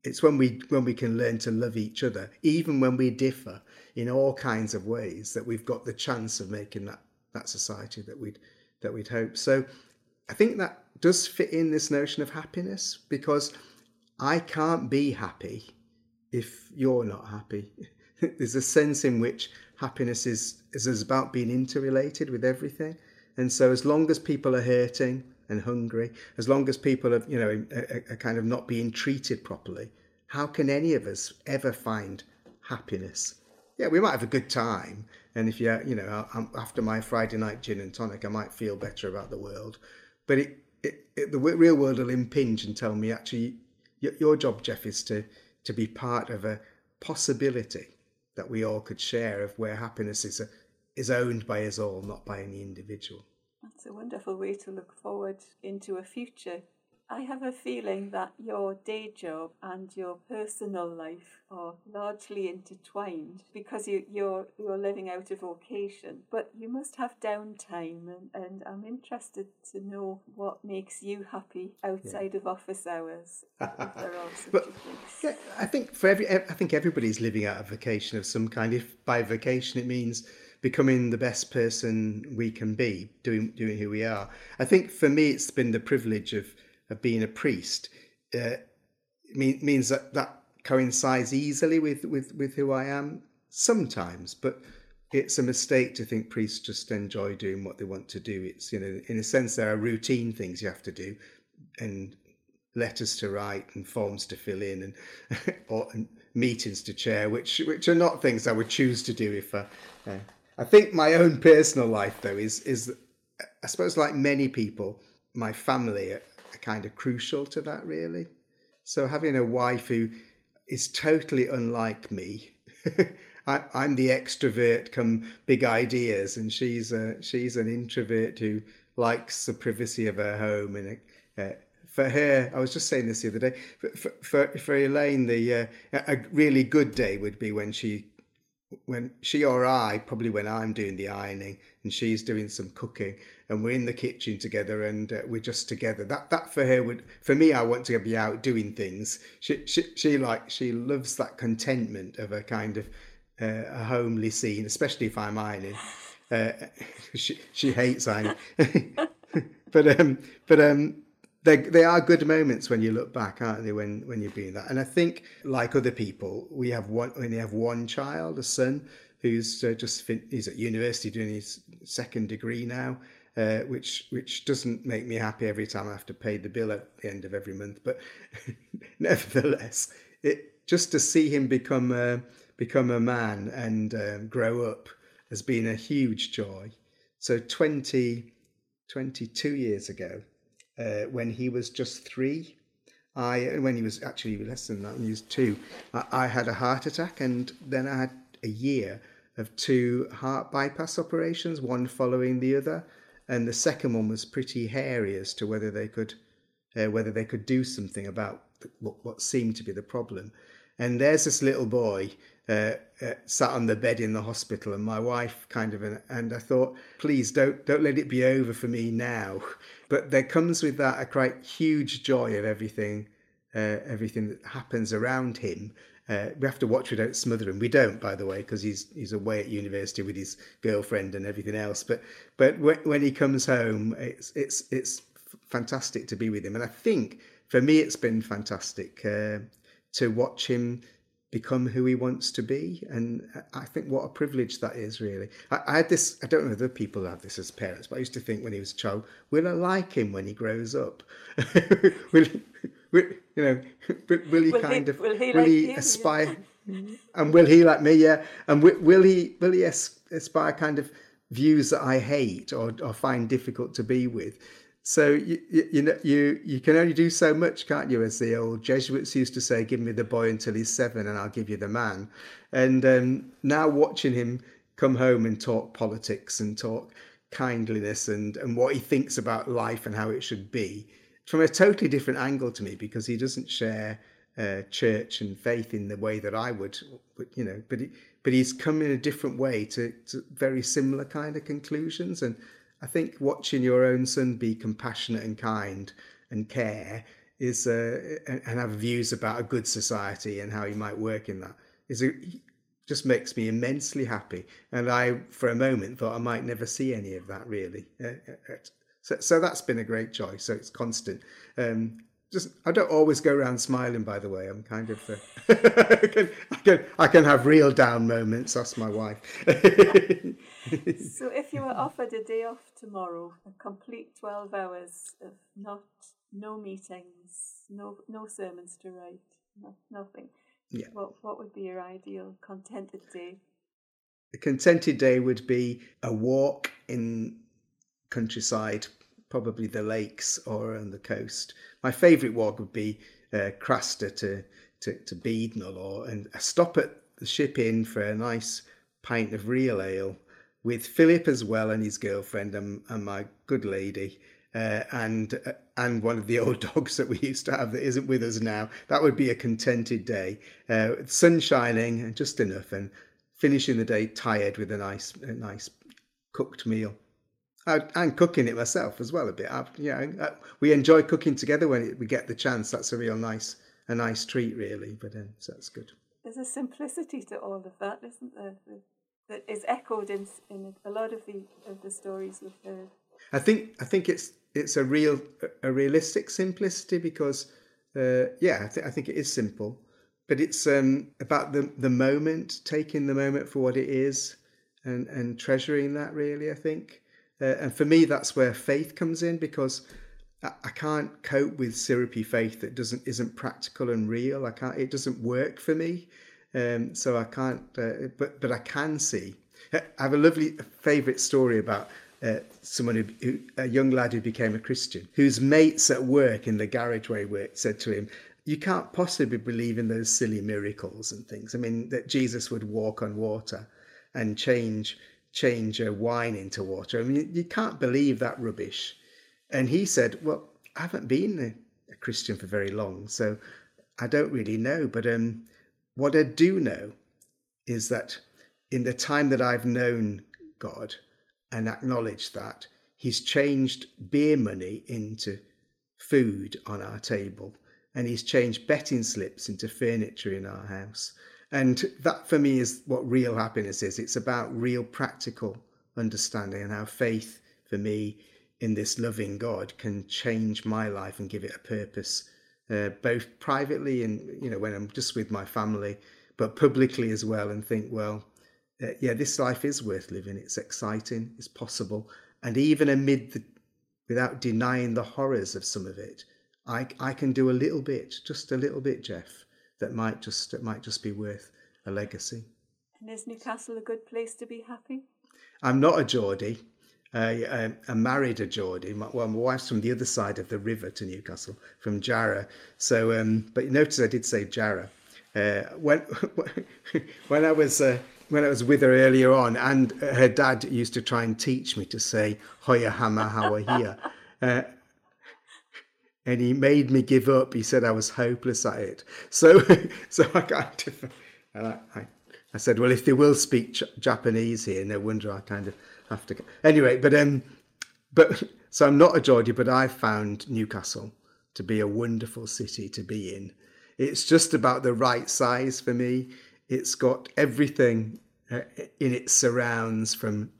it's when we when we can learn to love each other, even when we differ in all kinds of ways, that we've got the chance of making that that society that we'd that we'd hope. So, I think that does fit in this notion of happiness because I can't be happy if you're not happy. [LAUGHS] [LAUGHS] There's a sense in which happiness is is about being interrelated with everything, and so as long as people are hurting and hungry, as long as people are you know are, are kind of not being treated properly, how can any of us ever find happiness? Yeah, we might have a good time, and if you you know after my Friday night gin and tonic, I might feel better about the world, but it, it, it the real world will impinge and tell me actually your job, Geoff, is to to be part of a possibility that we all could share of where happiness is a, is owned by us all, not by any individual. That's a wonderful way to look forward into a future. I have a feeling that your day job and your personal life are largely intertwined because you, you're you're living out a vocation, but you must have downtime, and, and I'm interested to know what makes you happy outside yeah. of office hours. if there are [LAUGHS] such but. Yeah, I think for every I think everybody's living out a vocation of some kind. If by vocation it means becoming the best person we can be, doing doing who we are. I think for me it's been the privilege of of being a priest uh, mean, means that that coincides easily with, with, with who I am sometimes, but it's a mistake to think priests just enjoy doing what they want to do. It's, you know, in a sense, there are routine things you have to do and letters to write and forms to fill in and, [LAUGHS] or, and meetings to chair, which, which are not things I would choose to do if I, uh, I think my own personal life though is, is, I suppose like many people, my family kind of crucial to that, really. So having a wife who is totally unlike me. [LAUGHS] I, am the extrovert, come big ideas, and she's a, she's an introvert who likes the privacy of her home. And uh, for her, I was just saying this the other day. For for, for Elaine, the uh, a really good day would be when she when she or I, probably when I'm doing the ironing and she's doing some cooking, and we're in the kitchen together and uh, we're just together. That that for her would, for me, I want to be out doing things. She she, she like she loves that contentment of a kind of uh, a homely scene, especially if I'm ironing. Uh, [LAUGHS] she she hates ironing, [LAUGHS] but um but um they they are good moments when you look back, aren't they? When when you're doing that, and I think like other people, we have one when you have one child, a son who's uh, just fin- he's at university doing his second degree now, uh, which which doesn't make me happy every time I have to pay the bill at the end of every month. But [LAUGHS] nevertheless, it just to see him become a, become a man and um, grow up has been a huge joy. So 20, 22 years ago, uh, when he was just three. I when he was actually less than that, when he was two, I, I had a heart attack, and then I had a year of two heart bypass operations, one following the other, and the second one was pretty hairy as to whether they could uh, whether they could do something about what, what seemed to be the problem. And there's this little boy uh, uh, sat on the bed in the hospital, and my wife kind of, and I thought, please don't don't let it be over for me now. But there comes with that a quite huge joy of everything, uh, everything that happens around him. Uh, we have to watch we don't smother him. We don't, by the way, because he's he's away at university with his girlfriend and everything else. But but when, when he comes home, it's it's it's fantastic to be with him, and I think for me it's been fantastic uh, to watch him become who he wants to be. And I think what a privilege that is, really. I, I, had this, I don't know whether people have this as parents, but I used to think when he was a child, will I like him when he grows up? [LAUGHS] will, will, you know, [LAUGHS] will, will he will kind he, of, will he, will like he you? aspire? [LAUGHS] Mm-hmm. and will he like me? Yeah. And will, will he, will he aspire kind of views that I hate or, or find difficult to be with? So you, you, you know you you can only do so much, can't you? As the old Jesuits used to say, "Give me the boy until he's seven, and I'll give you the man." And um, now watching him come home and talk politics and talk kindliness and and what he thinks about life and how it should be from a totally different angle to me because he doesn't share uh, church and faith in the way that I would, you know. But he, but he's come in a different way to, to very similar kind of conclusions and I think watching your own son be compassionate and kind and care is uh, and have views about a good society and how he might work in that is a, just makes me immensely happy. And I, for a moment, thought I might never see any of that really. Uh, uh, so, so that's been a great joy. So it's constant. Um, just I don't always go around smiling. By the way, I'm kind of uh, [LAUGHS] I, can, I can I can have real down moments. That's my wife. [LAUGHS] so [LAUGHS] if you were offered a day off tomorrow, a complete twelve hours of not no meetings, no no sermons to write, no, nothing. Yeah. What what would be your ideal contented day? A contented day would be a walk in countryside, probably the lakes or on the coast. My favourite walk would be uh, Craster to to, to Beadnell or and a stop at the ship inn for a nice pint of real ale with Philip as well and his girlfriend and, and my good lady. Uh, and uh, and one of the [LAUGHS] old dogs that we used to have that isn't with us now. That would be a contented day. Uh, sun shining and just enough, and finishing the day tired with a nice a nice cooked meal. I, and cooking it myself as well a bit. I, yeah, uh, we enjoy cooking together when we get the chance. That's a real nice a nice treat, really. But um, so that's good. There's a simplicity to all of that, isn't there? That is echoed in in a lot of the of the stories we've heard. I think I think it's it's a real a realistic simplicity because uh, yeah, I, th- I think it is simple, but it's um, about the the moment, taking the moment for what it is, and and treasuring that. Really, I think, uh, and for me, that's where faith comes in because. I, I can't cope with syrupy faith that doesn't isn't practical and real. I can't. It doesn't work for me. Um, so I can't, uh, but but I can see. I have a lovely favourite story about uh, someone who, who, a young lad who became a Christian, whose mates at work in the garage where he worked said to him, "You can't possibly believe in those silly miracles and things. I mean, that Jesus would walk on water and change change wine into water. I mean, you, you can't believe that rubbish." And he said, "Well, I haven't been a, a Christian for very long, so I don't really know, but um." What I do know is that in the time that I've known God and acknowledged that, He's changed beer money into food on our table, and He's changed betting slips into furniture in our house. And that for me is what real happiness is. It's about real practical understanding and how faith for me in this loving God can change my life and give it a purpose, uh, both privately and you know when I'm just with my family, but publicly as well, and think, well, uh, yeah, this life is worth living. It's exciting. It's possible, and even amid the, without denying the horrors of some of it, I I can do a little bit, just a little bit, Geoff. That might just that might just be worth a legacy. And is Newcastle a good place to be happy? I'm not a Geordie. I, married a Geordie. My, well, my wife's from the other side of the river to Newcastle, from Jarrow. So, um, but you notice I did say Jarrow. Uh, when [LAUGHS] when I was uh, when I was with her earlier on, and her dad used to try and teach me to say "Hoya Hama Hawa Here," [LAUGHS] uh, and he made me give up. He said I was hopeless at it. So, [LAUGHS] so I kind of, I, I said, well, if they will speak Japanese here, no wonder I kind of have to. Anyway, but um, but so I'm not a Geordie, but I found Newcastle to be a wonderful city to be in. It's just about the right size for me. It's got everything uh, in its surrounds from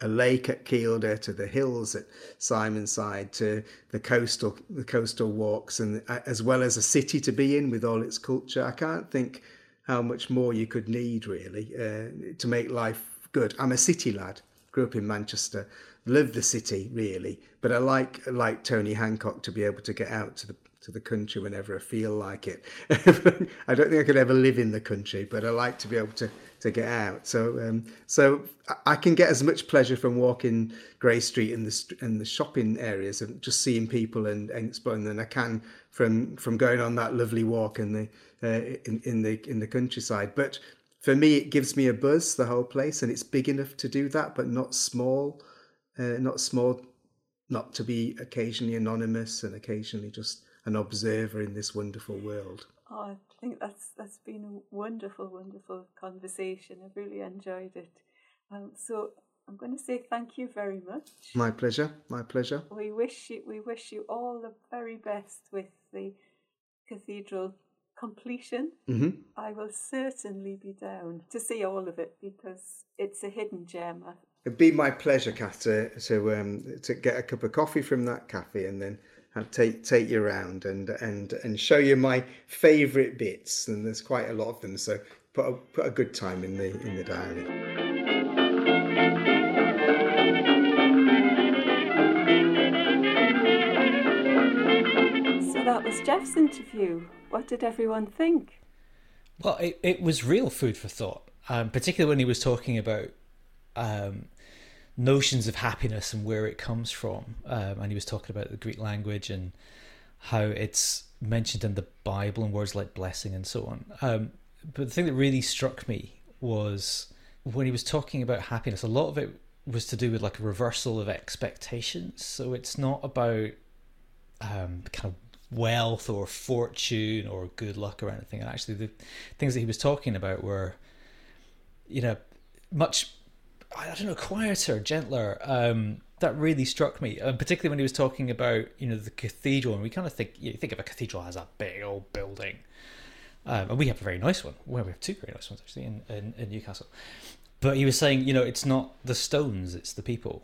a lake at Kielder to the hills at Simonside to the coastal the coastal walks and uh, as well as a city to be in with all its culture. I can't think how much more you could need really uh, to make life good. I'm a city lad grew up in Manchester, live the city really, but I like like Tony Hancock to be able to get out to the to the country whenever I feel like it. [LAUGHS] I don't think I could ever live in the country, but I like to be able to to get out. So um, so I can get as much pleasure from walking Grey Street and the and the shopping areas and just seeing people and, and exploring than I can from from going on that lovely walk in the uh, in, in the in the countryside. But for me, it gives me a buzz, the whole place, and it's big enough to do that, but not small, uh, not small, not to be occasionally anonymous and occasionally just an observer in this wonderful world. Oh, I think that's that's been a wonderful, wonderful conversation. I've really enjoyed it. Um, so I'm going to say thank you very much. My pleasure. My pleasure. We wish you we wish you all the very best with the cathedral completion, mm-hmm. I will certainly be down to see all of it because it's a hidden gem. It'd be my pleasure, Kath, to to, um, to get a cup of coffee from that cafe and then have, take take you around and and and show you my favourite bits. And there's quite a lot of them, so put a, put a good time in the in the diary. Was Geoff's interview. What did everyone think? Well, it, it was real food for thought, um, particularly when he was talking about um, notions of happiness and where it comes from. Um, and he was talking about the Greek language and how it's mentioned in the Bible and words like blessing and so on. Um, but the thing that really struck me was when he was talking about happiness, a lot of it was to do with like a reversal of expectations. So it's not about um, kind of wealth or fortune or good luck or anything. And actually, the things that he was talking about were, you know, much, I don't know, quieter, gentler. Um, that really struck me, and particularly when he was talking about, you know, the cathedral. And we kind of think, you think of a cathedral as a big old building. Um, and we have a very nice one. Well, we have two very nice ones actually in, in, in Newcastle. But he was saying, you know, it's not the stones, it's the people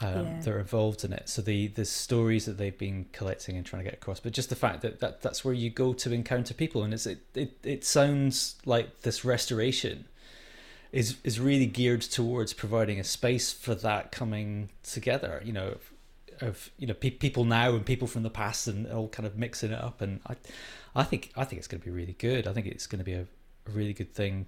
um, yeah. that are involved in it. So the the stories that they've been collecting and trying to get across, but just the fact that, that that's where you go to encounter people, and it's it, it, it sounds like this restoration is is really geared towards providing a space for that coming together. You know, of, of you know pe- people now and people from the past, and all kind of mixing it up. And I I think I think it's going to be really good. I think it's going to be a, a really good thing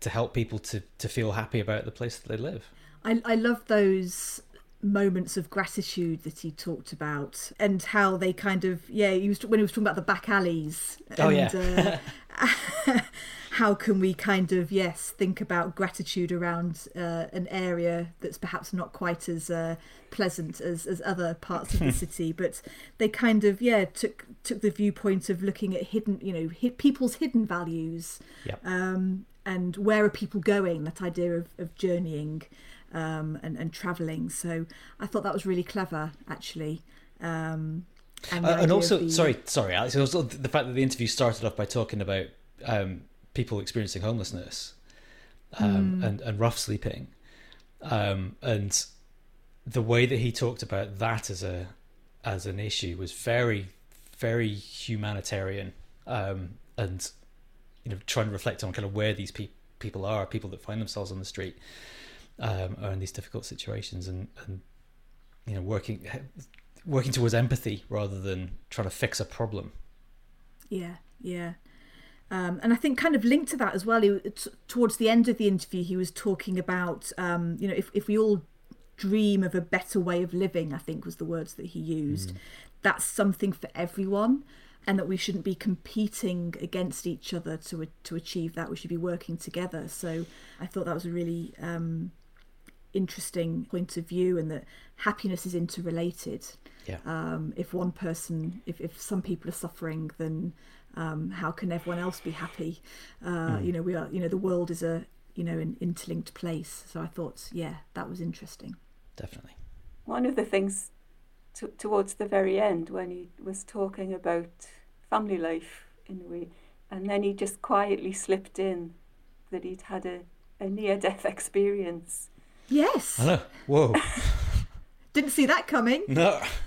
to help people to to feel happy about the place that they live. I, I love those moments of gratitude that he talked about and how they kind of yeah he was when he was talking about the back alleys oh yeah uh, [LAUGHS] how can we kind of yes think about gratitude around uh, an area that's perhaps not quite as uh, pleasant as, as other parts of the [LAUGHS] city but they kind of yeah took took the viewpoint of looking at hidden you know hid, people's hidden values yep. um, and where are people going that idea of, of journeying um, and, and travelling. So I thought that was really clever, actually. Um, and, uh, and also, the... sorry, sorry, Alex. Also, the fact that the interview started off by talking about um, people experiencing homelessness um, mm. and and rough sleeping, um, and the way that he talked about that as a as an issue was very very humanitarian um, and you know trying to reflect on kind of where these pe- people are people that find themselves on the street um, are in these difficult situations and, and you know working working towards empathy rather than trying to fix a problem yeah yeah um, and I think kind of linked to that as well, he, t- towards the end of the interview, he was talking about, um, you know, if, if we all dream of a better way of living, I think was the words that he used, mm. that's something for everyone. And that we shouldn't be competing against each other to to achieve that. We should be working together. So I thought that was a really um, interesting point of view, and that happiness is interrelated. Yeah. Um, if one person, if, if some people are suffering, then um, how can everyone else be happy? Uh, mm. You know, we are. You know, the world is a you know an interlinked place. So I thought, yeah, that was interesting. Definitely. One of the things to, towards the very end when he was talking about family life in a way, and then he just quietly slipped in that he'd had a, a near death [LAUGHS] experience. Yes. Hello. Whoa. [LAUGHS] Didn't see that coming. No. [LAUGHS]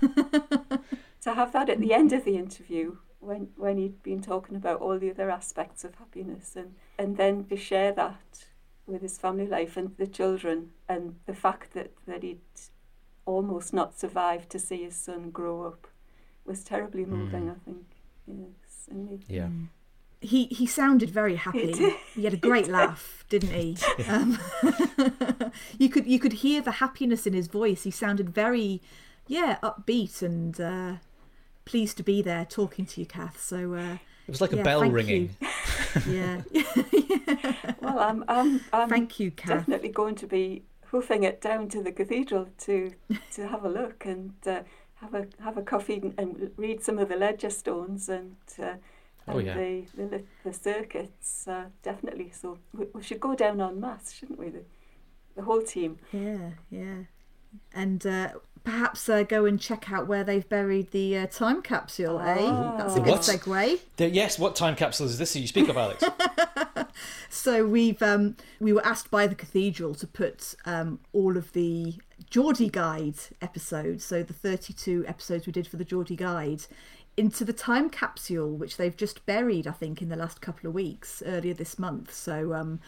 to have that at the end of the interview when when he'd been talking about all the other aspects of happiness and and then to share that with his family life and the children and the fact that that he'd almost not survived to see his son grow up was terribly moving mm. I think yes and he, yeah mm. He he sounded very happy. He, he had a [LAUGHS] great laugh, didn't he? Um, [LAUGHS] you could you could hear the happiness in his voice. He sounded very, yeah, upbeat and uh, pleased to be there talking to you, Kath. So uh, it was like yeah, a bell ringing. [LAUGHS] yeah. well, I'm, I'm, I'm thank you, Kath. Definitely going to be hoofing it down to the cathedral to to have a look and uh, have a have a coffee and read some of the ledger stones and. And oh, yeah. the, the, the circuits, uh, definitely. So we, we should go down en masse, shouldn't we? The, the whole team. Yeah, yeah. And uh, perhaps uh, go and check out where they've buried the uh, time capsule, eh? oh. eh? That's a good segue. The, yes, what time capsule is this that you speak of, Alex? [LAUGHS] so we've um, we were asked by the cathedral to put um, all of the Geordie Guide episodes, so the 32 episodes we did for the Geordie Guide, into the time capsule, which they've just buried, I think, in the last couple of weeks, earlier this month. So, um,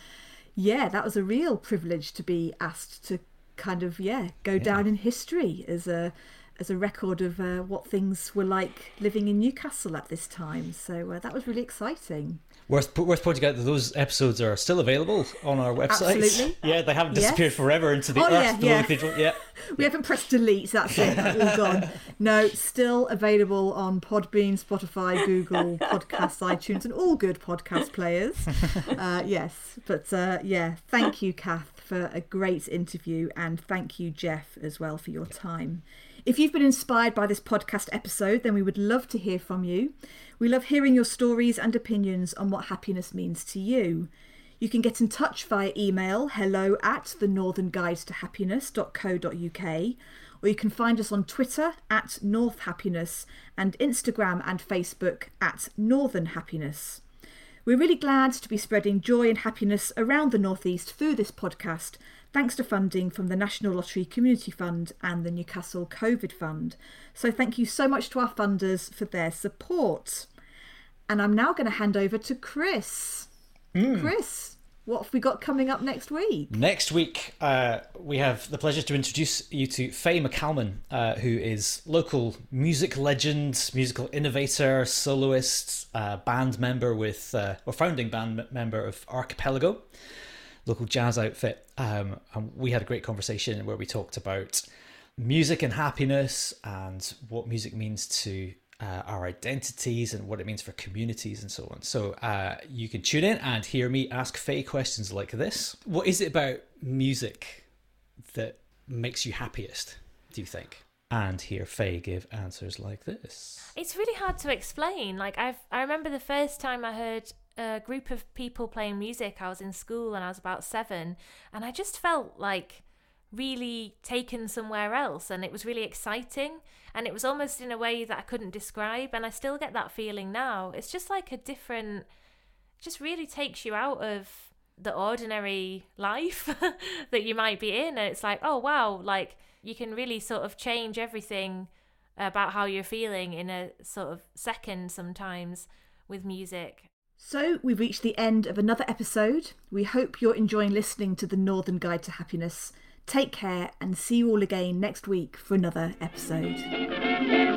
yeah, that was a real privilege to be asked to kind of yeah go yeah. down in history as a as a record of uh, what things were like living in Newcastle at this time. So uh, that was really exciting. Worth worth pointing out that those episodes are still available on our website. Absolutely. Yeah, they haven't disappeared yes. forever into the oh, earth yeah, yeah. Yeah. [LAUGHS] we haven't pressed delete. That's it. all gone. No, still available on Podbean, Spotify, Google [LAUGHS] Podcasts, iTunes, and all good podcast players. [LAUGHS] Uh, yes, but uh, yeah, thank you, Kath, for a great interview, and thank you, Geoff, as well for your time. If you've been inspired by this podcast episode, then we would love to hear from you. We love hearing your stories and opinions on what happiness means to you. You can get in touch via email hello at the northern guide to happiness.co.uk or you can find us on Twitter at North Happiness and Instagram and Facebook at Northern Happiness. We're really glad to be spreading joy and happiness around the Northeast through this podcast, thanks to funding from the National Lottery Community Fund and the Newcastle COVID Fund. So thank you so much to our funders for their support. And I'm now going to hand over to Chris. Mm. Chris, what have we got coming up next week? Next week, uh, we have the pleasure to introduce you to Faye MacCalman, uh, who is local music legend, musical innovator, soloist, uh, band member with, uh, or founding band member of Archipelago, local jazz outfit. Um, and we had a great conversation where we talked about music and happiness and what music means to uh, our identities and what it means for communities and so on. So uh, you can tune in and hear me ask Faye questions like this. What is it about music that makes you happiest, do you think? And hear Faye give answers like this. It's really hard to explain. Like I've I remember the first time I heard a group of people playing music, I was in school and I was about seven, and I just felt like really taken somewhere else and it was really exciting and it was almost in a way that I couldn't describe and I still get that feeling now. It's just like a different just really takes you out of the ordinary life [LAUGHS] that you might be in. And it's like, oh, wow, like you can really sort of change everything about how you're feeling in a sort of second sometimes with music. So, we've reached the end of another episode. We hope you're enjoying listening to the Northern Guide to Happiness. Take care and see you all again next week for another episode.